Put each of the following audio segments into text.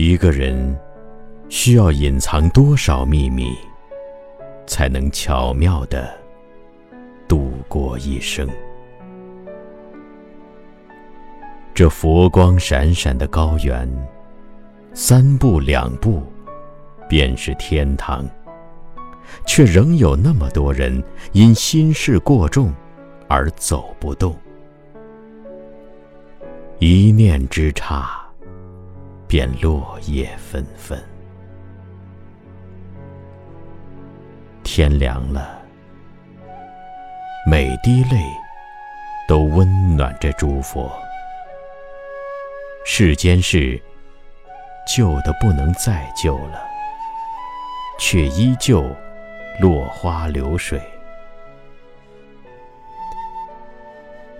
一个人需要隐藏多少秘密，才能巧妙的度过一生？这佛光闪闪的高原，三步两步便是天堂，却仍有那么多人因心事过重而走不动。一念之差，便落叶纷纷。天凉了，每滴泪都温暖着诸佛。世间事，旧的不能再旧了，却依旧落花流水。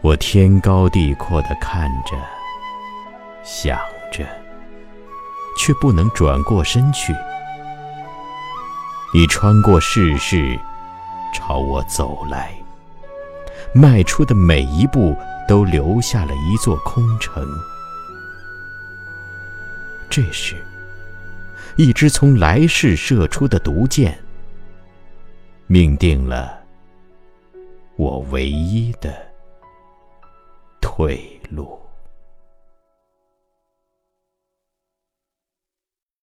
我天高地阔的看着，想着，却不能转过身去。你穿过世事，朝我走来，迈出的每一步都留下了一座空城。这时，一支从来世射出的毒箭，命定了我唯一的。退路。